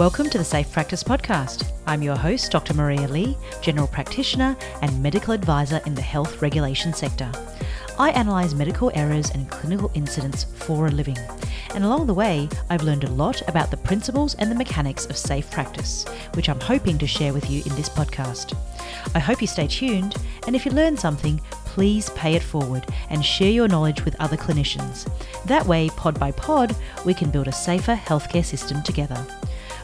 Welcome to the Safe Practice Podcast. I'm your host, Dr. Maria Lee, General Practitioner and Medical Advisor in the health regulation sector. I analyse medical errors and clinical incidents for a living. And along the way, I've learned a lot about the principles and the mechanics of safe practice, which I'm hoping to share with you in this podcast. I hope you stay tuned, and if you learn something, please pay it forward and share your knowledge with other clinicians. That way, pod by pod, we can build a safer healthcare system together.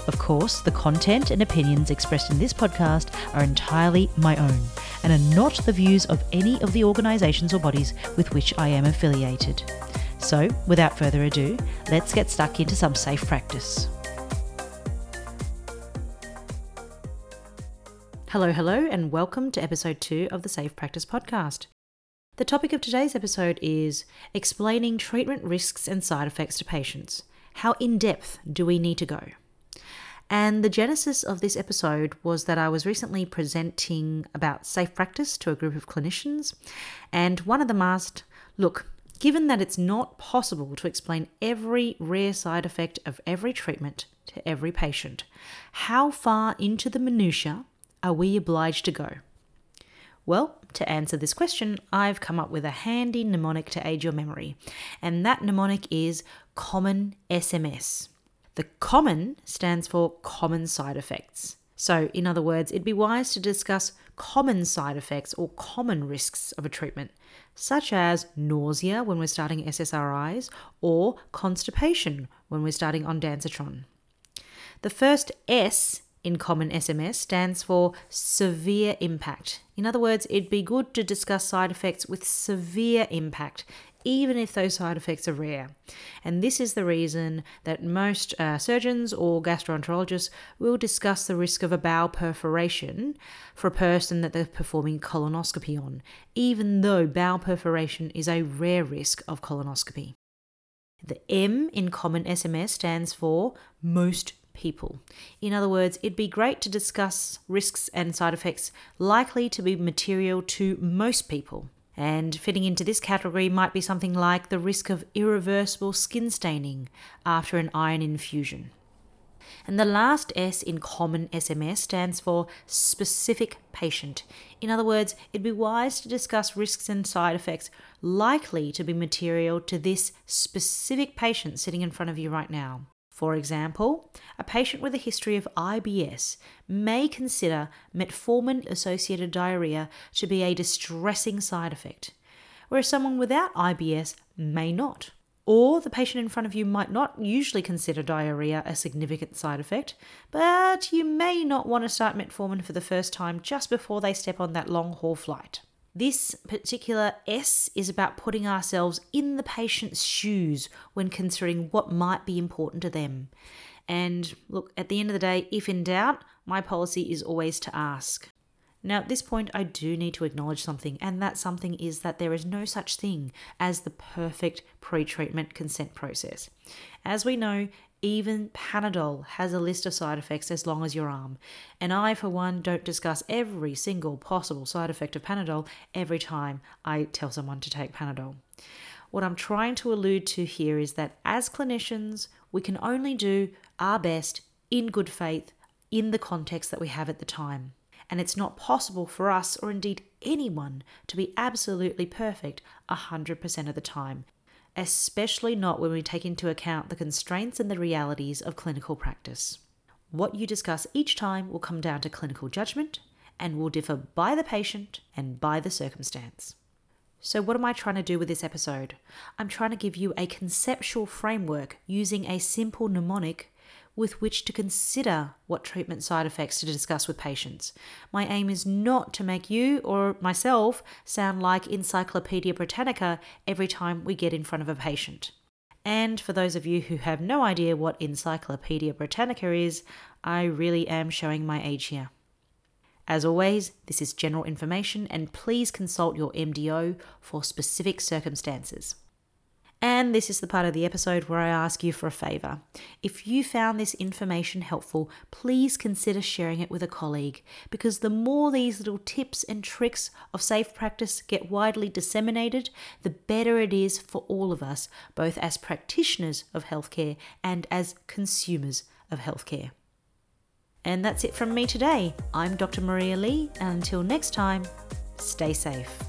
Of course, the content and opinions expressed in this podcast are entirely my own and are not the views of any of the organisations or bodies with which I am affiliated. So, without further ado, let's get stuck into some safe practice. Hello, hello, and welcome to episode two of the Safe Practice Podcast. The topic of today's episode is explaining treatment risks and side effects to patients. How in depth do we need to go? And the genesis of this episode was that I was recently presenting about safe practice to a group of clinicians, and one of them asked, Look, given that it's not possible to explain every rare side effect of every treatment to every patient, how far into the minutiae are we obliged to go? Well, to answer this question, I've come up with a handy mnemonic to aid your memory, and that mnemonic is Common SMS. The common stands for common side effects. So, in other words, it'd be wise to discuss common side effects or common risks of a treatment, such as nausea when we're starting SSRIs or constipation when we're starting ondansetron. The first S in common SMS stands for severe impact. In other words, it'd be good to discuss side effects with severe impact, even if those side effects are rare. And this is the reason that most uh, surgeons or gastroenterologists will discuss the risk of a bowel perforation for a person that they're performing colonoscopy on, even though bowel perforation is a rare risk of colonoscopy. The M in common SMS stands for most people. In other words, it'd be great to discuss risks and side effects likely to be material to most people. And fitting into this category might be something like the risk of irreversible skin staining after an iron infusion. And the last S in common SMS stands for specific patient. In other words, it'd be wise to discuss risks and side effects likely to be material to this specific patient sitting in front of you right now. For example, a patient with a history of IBS may consider metformin associated diarrhea to be a distressing side effect, whereas someone without IBS may not. Or the patient in front of you might not usually consider diarrhea a significant side effect, but you may not want to start metformin for the first time just before they step on that long haul flight. This particular S is about putting ourselves in the patient's shoes when considering what might be important to them. And look, at the end of the day, if in doubt, my policy is always to ask. Now, at this point, I do need to acknowledge something, and that something is that there is no such thing as the perfect pre treatment consent process. As we know, even Panadol has a list of side effects as long as your arm. And I, for one, don't discuss every single possible side effect of Panadol every time I tell someone to take Panadol. What I'm trying to allude to here is that as clinicians, we can only do our best in good faith in the context that we have at the time. And it's not possible for us, or indeed anyone, to be absolutely perfect 100% of the time especially not when we take into account the constraints and the realities of clinical practice. What you discuss each time will come down to clinical judgment and will differ by the patient and by the circumstance. So, what am I trying to do with this episode? I'm trying to give you a conceptual framework using a simple mnemonic with which to consider what treatment side effects to discuss with patients. My aim is not to make you or myself sound like Encyclopedia Britannica every time we get in front of a patient. And for those of you who have no idea what Encyclopedia Britannica is, I really am showing my age here. As always, this is general information and please consult your MDO for specific circumstances. And this is the part of the episode where I ask you for a favour. If you found this information helpful, please consider sharing it with a colleague because the more these little tips and tricks of safe practice get widely disseminated, the better it is for all of us, both as practitioners of healthcare and as consumers of healthcare. And that's it from me today. I'm Dr. Maria Lee, and until next time, stay safe.